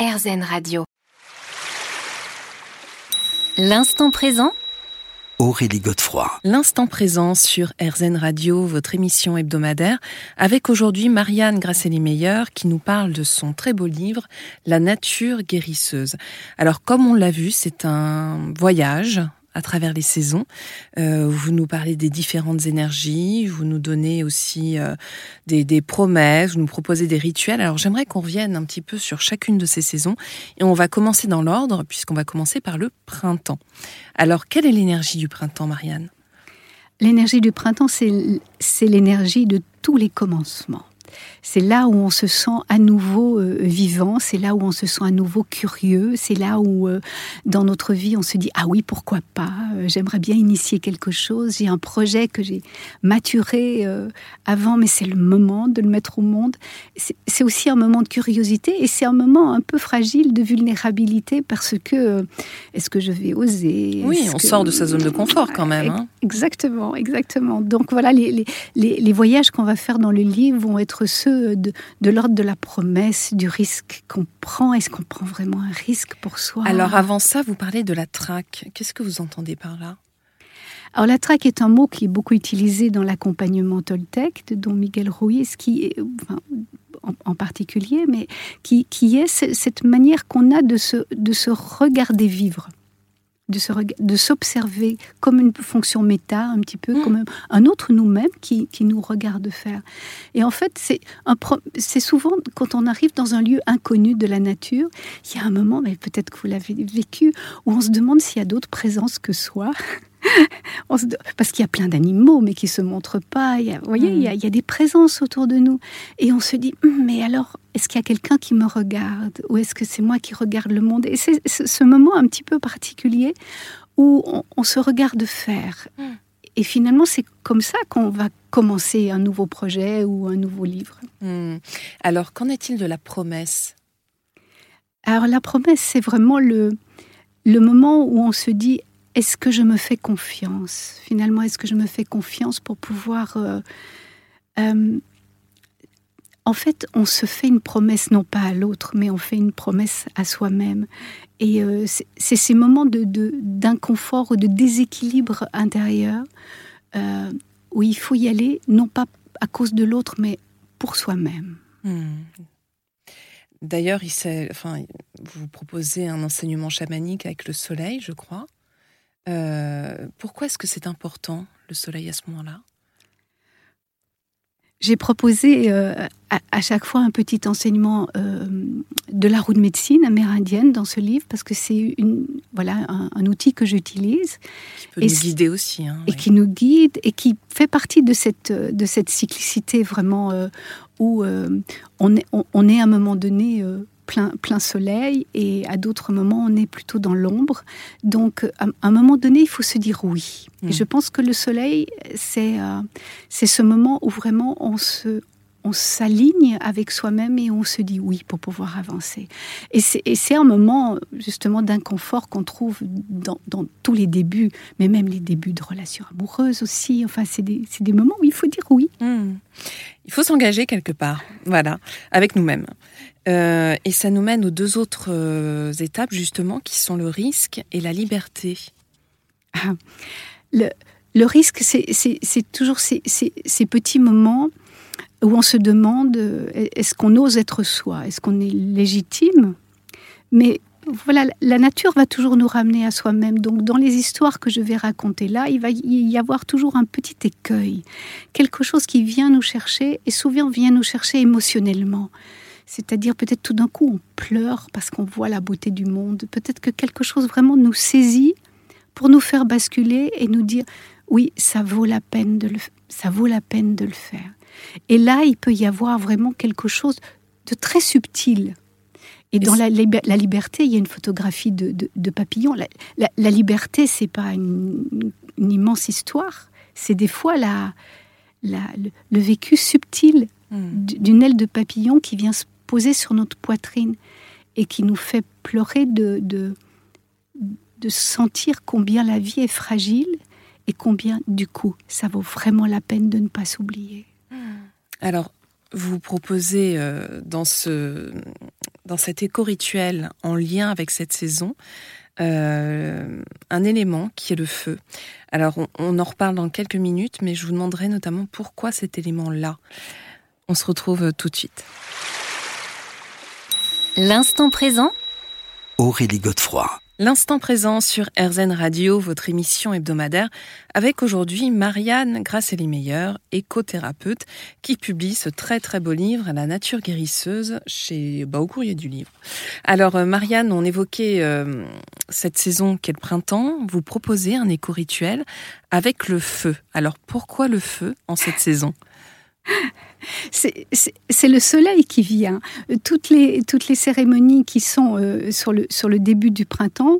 RZN Radio. L'instant présent Aurélie Godefroy. L'instant présent sur RZN Radio, votre émission hebdomadaire, avec aujourd'hui Marianne Grasselli-Meyer qui nous parle de son très beau livre La nature guérisseuse. Alors comme on l'a vu, c'est un voyage à travers les saisons. Euh, vous nous parlez des différentes énergies, vous nous donnez aussi euh, des, des, promesses, vous nous proposez des rituels. Alors j'aimerais qu'on revienne un petit peu sur chacune de ces saisons et on va commencer dans l'ordre puisqu'on va commencer par le printemps. Alors quelle est l'énergie du printemps, Marianne? L'énergie du printemps, c'est l'énergie de tous les commencements. C'est là où on se sent à nouveau euh, vivant, c'est là où on se sent à nouveau curieux, c'est là où euh, dans notre vie on se dit ah oui pourquoi pas, euh, j'aimerais bien initier quelque chose, j'ai un projet que j'ai maturé avant mais c'est le moment de le mettre au monde. C'est aussi un moment de curiosité et c'est un moment un peu fragile de vulnérabilité parce que est-ce que je vais oser? Oui, on sort de sa zone de confort quand même. Hein. Exactement, exactement. Donc voilà les, les, les voyages qu'on va faire dans le livre vont être ceux de, de l'ordre de la promesse, du risque qu'on prend. Est-ce qu'on prend vraiment un risque pour soi? Alors avant ça, vous parlez de la traque. Qu'est-ce que vous entendez par là? Alors la traque est un mot qui est beaucoup utilisé dans l'accompagnement Toltec, dont Miguel Ruiz, qui est, en, particulier, mais qui, qui est cette manière qu'on a de se, de se regarder vivre de s'observer comme une fonction méta, un petit peu mm. comme un autre nous-mêmes qui, qui, nous regarde faire. Et en fait, c'est souvent quand on arrive dans un lieu inconnu de la nature, il y a un moment, mais peut-être que vous l'avez vécu, où on se demande s'il y a d'autres présences que soi. Parce qu'il y a plein d'animaux, mais qui se montrent pas. Il y a, vous voyez, il, y a, il y, a, des présences autour de nous. Et on se dit, hum, mais alors, est-ce qu'il y a quelqu'un qui me regarde Ou est-ce que c'est moi qui regarde le monde? Et c'est ce moment un petit peu particulier où on, se regarde faire. Hum. Et finalement, c'est comme ça qu'on va commencer un nouveau projet ou un nouveau livre. Hum. Alors, qu'en est-il de la promesse? Alors, la promesse, c'est vraiment le, le moment où on se dit est-ce que je me fais confiance? Finalement, est-ce que je me fais confiance pour pouvoir... Euh, euh, en fait, on se fait une promesse non pas à l'autre, mais on fait une promesse à soi-même. Et euh, c'est ces moments d'inconfort de, ou de déséquilibre intérieur où il faut y aller, non pas à cause de l'autre, mais pour soi-même. Hmm. D'ailleurs, enfin, vous proposez un enseignement chamanique avec le soleil, je crois. Euh, pourquoi est-ce que c'est important, le soleil, à ce moment-là? J'ai proposé euh, à, chaque fois un petit enseignement euh, de la roue de médecine amérindienne dans ce livre parce que c'est une voilà un, outil que j'utilise. Qui peut nous guider aussi hein, et qui nous guide et qui fait partie de cette de cette cyclicité vraiment où on est on, est à un moment donné plein, soleil et à d'autres moments on est plutôt dans l'ombre. Donc à, un moment donné, il faut se dire oui. Et mm. je pense que le soleil, c'est euh, c'est ce moment où vraiment on se, on s'aligne avec soi-même et on se dit oui pour pouvoir avancer. Et c'est un moment justement d'inconfort qu'on trouve dans, tous les débuts, mais même les débuts de relations amoureuses aussi. Enfin, c'est des, des, moments où il faut dire oui. Hmm. Il faut s'engager quelque part, voilà, avec nous-mêmes. Euh, et ça nous mène aux deux autres euh, étapes justement, qui sont le risque et la liberté. Ah, le, le risque, c'est toujours ces, ces, ces petits moments où on se demande est-ce qu'on ose être soi, est-ce qu'on est légitime? Mais voilà, la nature va toujours nous ramener à soi-même. Donc, dans les histoires que je vais raconter là, il va y avoir toujours un petit écueil, quelque chose qui vient nous chercher et souvent vient nous chercher émotionnellement. C'est-à-dire peut-être tout d'un coup on pleure parce qu'on voit la beauté du monde. Peut-être que quelque chose vraiment nous saisit pour nous faire basculer et nous dire oui, ça vaut la peine de le, ça vaut la peine de le faire. Et là, il peut y avoir vraiment quelque chose de très subtil. Et dans la, liberté, il y a une photographie de, de, papillon. La, liberté, c'est pas une, immense histoire. C'est des fois la, le, vécu subtil hmm. d'une aile de papillon qui vient se poser sur notre poitrine et qui nous fait pleurer de, de, de sentir combien la vie est fragile et combien, du coup, ça vaut vraiment la peine de ne pas s'oublier. Alors, vous proposez euh, dans, ce, dans cet éco-rituel en lien avec cette saison euh, un élément qui est le feu. Alors, on, en reparle dans quelques minutes, mais je vous demanderai notamment pourquoi cet élément-là. On se retrouve tout de suite. L'instant présent Aurélie Godefroy. L'instant présent sur RZN Radio, votre émission hebdomadaire, avec aujourd'hui Marianne Grasselli-Meyer, écothérapeute, qui publie ce très très beau livre, La nature guérisseuse, chez, bah, au courrier du livre. Alors euh, Marianne, on évoquait euh, cette saison qu'est le printemps, vous proposez un éco-rituel avec le feu. Alors pourquoi le feu en cette saison? C'est le soleil qui vient. Toutes les, toutes les cérémonies qui sont euh, sur, le, sur le début du printemps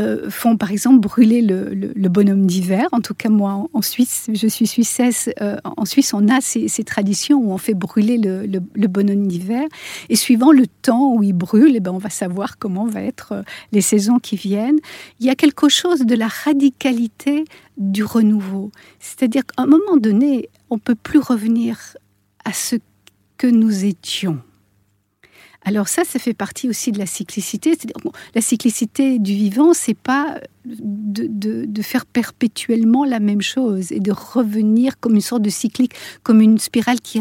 euh, font par exemple brûler le, bonhomme d'hiver. En tout cas, moi, en, Suisse, je suis suissesse. Euh, en Suisse, on a ces, traditions où on fait brûler le, bonhomme d'hiver. Et suivant le temps où il brûle, eh ben, on va savoir comment vont être les saisons qui viennent. Il y a quelque chose de la radicalité du renouveau. C'est-à-dire qu'à un moment donné, on peut plus revenir à ce que nous étions. Alors ça, ça fait partie aussi de la cyclicité. la cyclicité du vivant, c'est pas de, faire perpétuellement la même chose et de revenir comme une sorte de cyclique, comme une spirale qui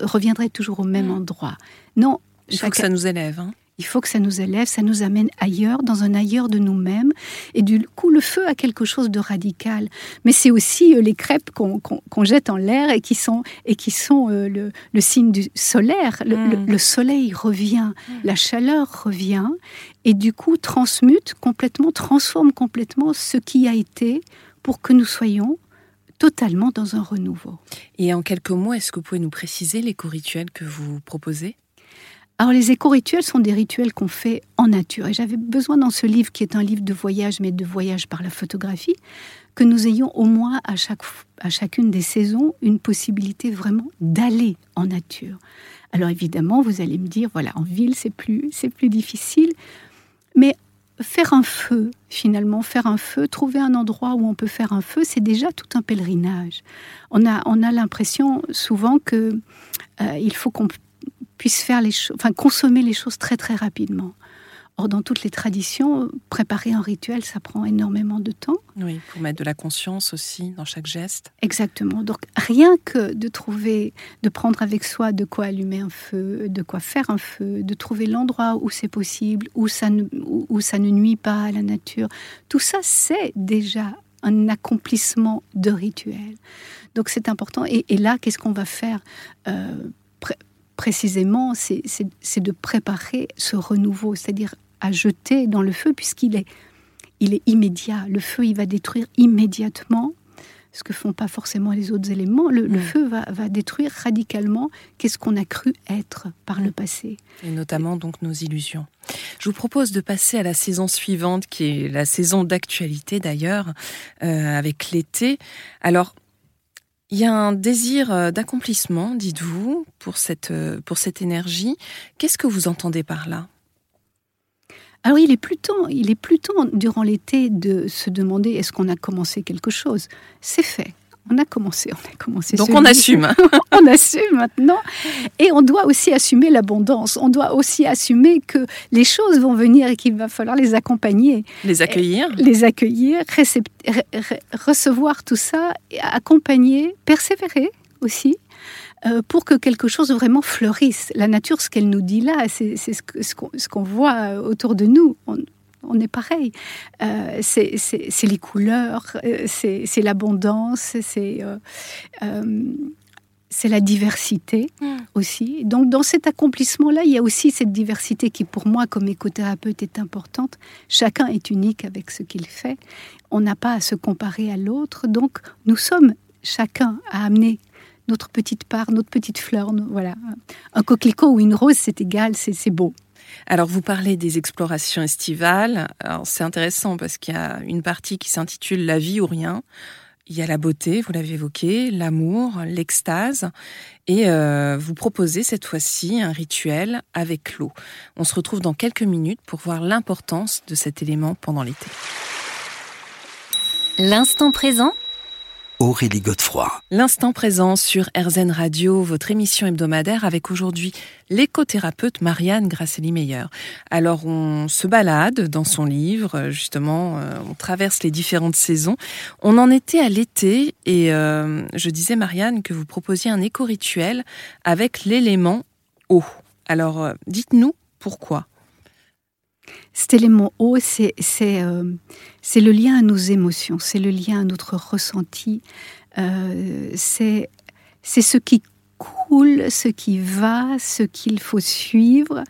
reviendrait toujours au même mmh. endroit. Non. Il faut que ça nous élève. Hein. Il faut que ça nous élève, ça nous amène ailleurs, dans un ailleurs de nous-mêmes. Et du coup, le feu a quelque chose de radical. Mais c'est aussi euh, les crêpes qu'on jette en l'air et qui sont, et qui sont euh, le, signe du solaire. Le, mm. soleil revient, mm. la chaleur revient, et du coup transmute complètement, transforme complètement ce qui a été pour que nous soyons totalement dans un renouveau. Et en quelques mots, est-ce que vous pouvez nous préciser l'éco-rituel que vous proposez? Alors les éco-rituels sont des rituels qu'on fait en nature. Et j'avais besoin dans ce livre, qui est un livre de voyage, mais de voyage par la photographie, que nous ayons au moins à, chaque, à chacune des saisons une possibilité vraiment d'aller en nature. Alors évidemment, vous allez me dire, voilà, en ville, c'est plus, c'est plus difficile. Mais faire un feu, finalement, faire un feu, trouver un endroit où on peut faire un feu, c'est déjà tout un pèlerinage. On a, on a l'impression souvent que euh, il faut qu'on puisse faire les enfin consommer les choses très très rapidement. Or, dans toutes les traditions, préparer un rituel, ça prend énormément de temps. Oui, pour mettre de la conscience aussi dans chaque geste. Exactement. Donc, rien que de trouver, de prendre avec soi de quoi allumer un feu, de quoi faire un feu, de trouver l'endroit où c'est possible, où ça, ne, où, ça ne nuit pas à la nature, tout ça, c'est déjà un accomplissement de rituel. Donc, c'est important. Et, là, qu'est-ce qu'on va faire? Euh, précisément, c'est de préparer ce renouveau, c'est-à-dire à jeter dans le feu, puisqu'il est, il est immédiat. Le feu, il va détruire immédiatement ce que font pas forcément les autres éléments. Le, feu va, détruire radicalement qu'est-ce qu'on a cru être par le passé. Et notamment donc nos illusions. Je vous propose de passer à la saison suivante, qui est la saison d'actualité d'ailleurs, euh, avec l'été. Alors, il y a un désir euh, d'accomplissement, dites-vous, pour cette, euh, pour cette énergie. Qu'est-ce que vous entendez par là? Alors il est plus temps, il est plus temps durant l'été de se demander est-ce qu'on a commencé quelque chose? C'est fait on a commencé, on a commencé. Donc on assume. on assume maintenant. Et on doit aussi assumer l'abondance. On doit aussi assumer que les choses vont venir et qu'il va falloir les accompagner. Les accueillir. Les accueillir, recevoir tout ça, accompagner, persévérer aussi euh, pour que quelque chose vraiment fleurisse. La nature, ce qu'elle nous dit là, c'est ce qu'on voit autour de nous on est pareil. Euh, c'est les couleurs, euh, c'est l'abondance, euh, c'est la diversité mm. aussi. Donc dans cet accomplissement-là, il y a aussi cette diversité qui pour moi comme écothérapeute est importante. Chacun est unique avec ce qu'il fait. On n'a pas à se comparer à l'autre. Donc nous sommes chacun à amener notre petite part, notre petite fleur. Voilà. Un coquelicot ou une rose, c'est égal, c'est beau. Alors, vous parlez des explorations estivales. c'est intéressant parce qu'il y a une partie qui s'intitule La vie ou rien. Il y a la beauté, vous l'avez évoqué, l'amour, l'extase. Et euh, vous proposez cette fois-ci un rituel avec l'eau. On se retrouve dans quelques minutes pour voir l'importance de cet élément pendant l'été. L'instant présent Aurélie Godefroy. L'instant présent sur RZN Radio, votre émission hebdomadaire avec aujourd'hui l'écothérapeute Marianne Grasselli-Meyer. Alors on se balade dans son livre, justement, euh, on traverse les différentes saisons. On en était à l'été et euh, je disais Marianne que vous proposiez un éco-rituel avec l'élément eau. Alors euh, dites-nous pourquoi. Cet élément eau, c'est le lien à nos émotions, c'est le lien à notre ressenti, euh, c'est ce qui coule, ce qui va, ce qu'il faut suivre.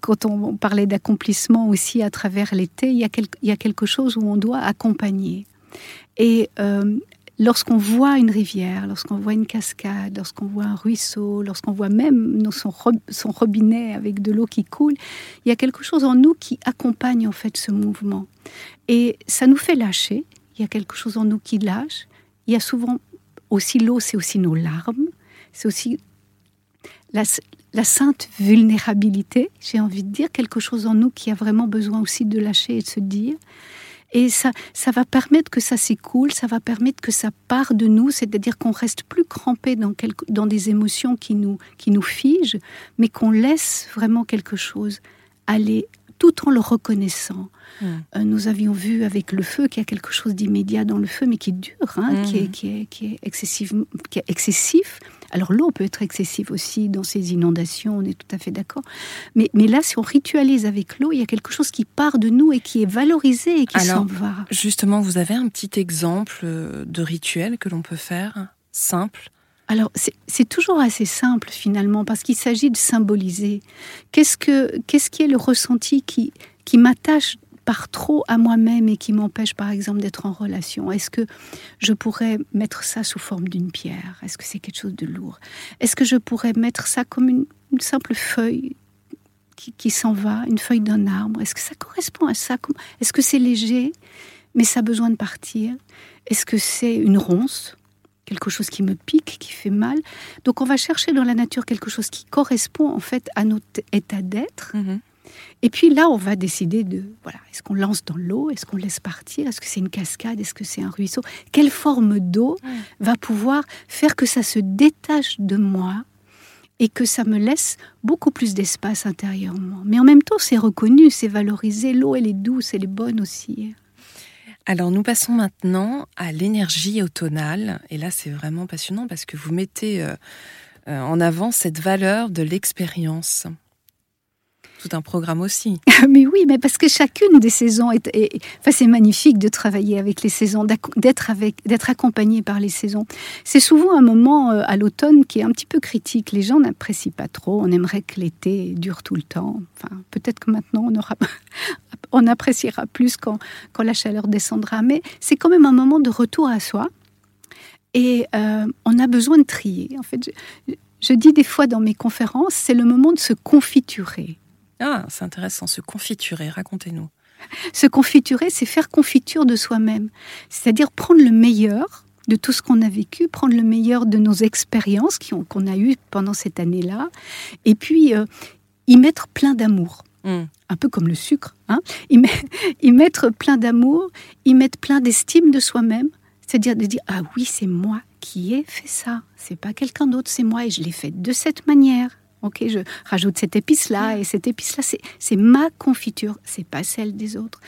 Quand on parlait d'accomplissement aussi à travers l'été, il, il, y a quelque chose où on doit accompagner. Et euh, lorsqu'on voit une rivière, lorsqu'on voit une cascade, lorsqu'on voit un ruisseau, lorsqu'on voit même son, robinet avec de l'eau qui coule, il y a quelque chose en nous qui accompagne en fait ce mouvement. Et ça nous fait lâcher. Il y a quelque chose en nous qui lâche. Il y a souvent aussi l'eau, c'est aussi nos larmes. C'est aussi la sainte vulnérabilité, j'ai envie de dire, quelque chose en nous qui a vraiment besoin aussi de lâcher et de se dire. Et ça, ça va permettre que ça s'écoule, ça va permettre que ça part de nous, c'est-à-dire qu'on reste plus crampé dans, dans des émotions qui nous, qui nous figent, mais qu'on laisse vraiment quelque chose aller tout en le reconnaissant. Mmh. Euh, nous avions vu avec le feu qu'il y a quelque chose d'immédiat dans le feu, mais qui dure, hein, qui, est, mmh. qui, est, qui, est excessif, qui est excessif. Alors l'eau peut être excessive aussi dans ces inondations, on est tout à fait d'accord. Mais, mais là, si on ritualise avec l'eau, il y a quelque chose qui part de nous et qui est valorisé et qui s'en va. Justement, vous avez un petit exemple de rituel que l'on peut faire, simple? Alors, c'est toujours assez simple finalement, parce qu'il s'agit de symboliser. Qu'est-ce que qu'est-ce qui est le ressenti qui, qui m'attache par trop à moi-même et qui m'empêche par exemple d'être en relation Est-ce que je pourrais mettre ça sous forme d'une pierre? Est-ce que c'est quelque chose de lourd? Est-ce que je pourrais mettre ça comme une, simple feuille qui, s'en va, une feuille d'un arbre? Est-ce que ça correspond à ça? Est-ce que c'est léger mais ça a besoin de partir? Est-ce que c'est une ronce quelque chose qui me pique, qui fait mal? Donc on va chercher dans la nature quelque chose qui correspond en fait à notre état d'être. Mhm. Et puis là, on va décider de, voilà, est-ce qu'on lance dans l'eau, est-ce qu'on laisse partir, est-ce que c'est une cascade, est-ce que c'est un ruisseau? Quelle forme d'eau va pouvoir faire que ça se détache de moi et que ça me laisse beaucoup plus d'espace intérieurement? Mais en même temps, c'est reconnu, c'est valorisé. L'eau, elle est douce, elle est bonne aussi. Alors nous passons maintenant à l'énergie automnale. Et là, c'est vraiment passionnant parce que vous mettez euh, euh, en avant cette valeur de l'expérience tout un programme aussi. mais oui, mais parce que chacune des saisons est, enfin, c'est magnifique de travailler avec les saisons, d'être avec, d'être accompagné par les saisons. C'est souvent un moment euh, à l'automne qui est un petit peu critique. Les gens n'apprécient pas trop. On aimerait que l'été dure tout le temps. Enfin, peut-être que maintenant on aura, on appréciera plus quand, quand la chaleur descendra. Mais c'est quand même un moment de retour à soi. Et euh, on a besoin de trier. En fait, je, je dis des fois dans mes conférences, c'est le moment de se confiturer. Ah, c'est intéressant, se confiturer, racontez-nous. Se confiturer, c'est faire confiture de soi-même. C'est-à-dire prendre le meilleur de tout ce qu'on a vécu, prendre le meilleur de nos expériences qu'on a eues pendant cette année-là, et puis euh, y mettre plein d'amour. Hmm. Un peu comme le sucre. Hein y, y mettre plein d'amour, y mettre plein d'estime de soi-même. C'est-à-dire de dire Ah oui, c'est moi qui ai fait ça. C'est pas quelqu'un d'autre, c'est moi et je l'ai fait de cette manière. Ok, je rajoute cette épice-là et cette épice-là, c'est ma confiture, c'est pas celle des autres.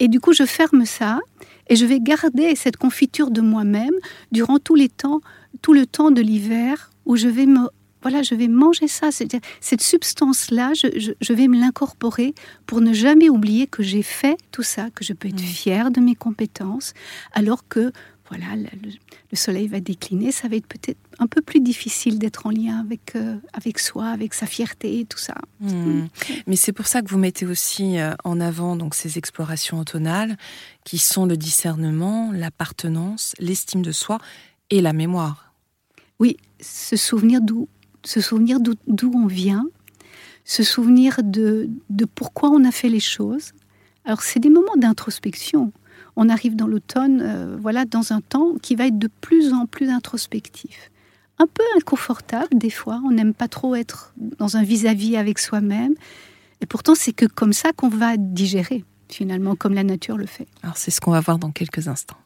Et du coup, je ferme ça et je vais garder cette confiture de moi-même durant tous les temps, tout le temps de l'hiver où je vais me voilà, je vais manger ça. Cette substance-là, je, je, vais me l'incorporer pour ne jamais oublier que j'ai fait tout ça, que je peux être fière de mes compétences, alors que voilà, le, soleil va décliner, ça va être peut-être un peu plus difficile d'être en lien avec, euh, avec soi, avec sa fierté et tout ça. Hmm. Hmm. Mais c'est pour ça que vous mettez aussi euh, en avant donc ces explorations automnales qui sont le discernement, l'appartenance, l'estime de soi et la mémoire. Oui, se souvenir d'où se souvenir d'où on vient, se souvenir de, de pourquoi on a fait les choses. Alors c'est des moments d'introspection on arrive dans l'automne, euh, voilà, dans un temps qui va être de plus en plus introspectif. Un peu inconfortable des fois, on n'aime pas trop être dans un vis-à-vis avec soi-même. Et pourtant, c'est que comme ça qu'on va digérer, finalement, comme la nature le fait. Alors c'est ce qu'on va voir dans quelques instants.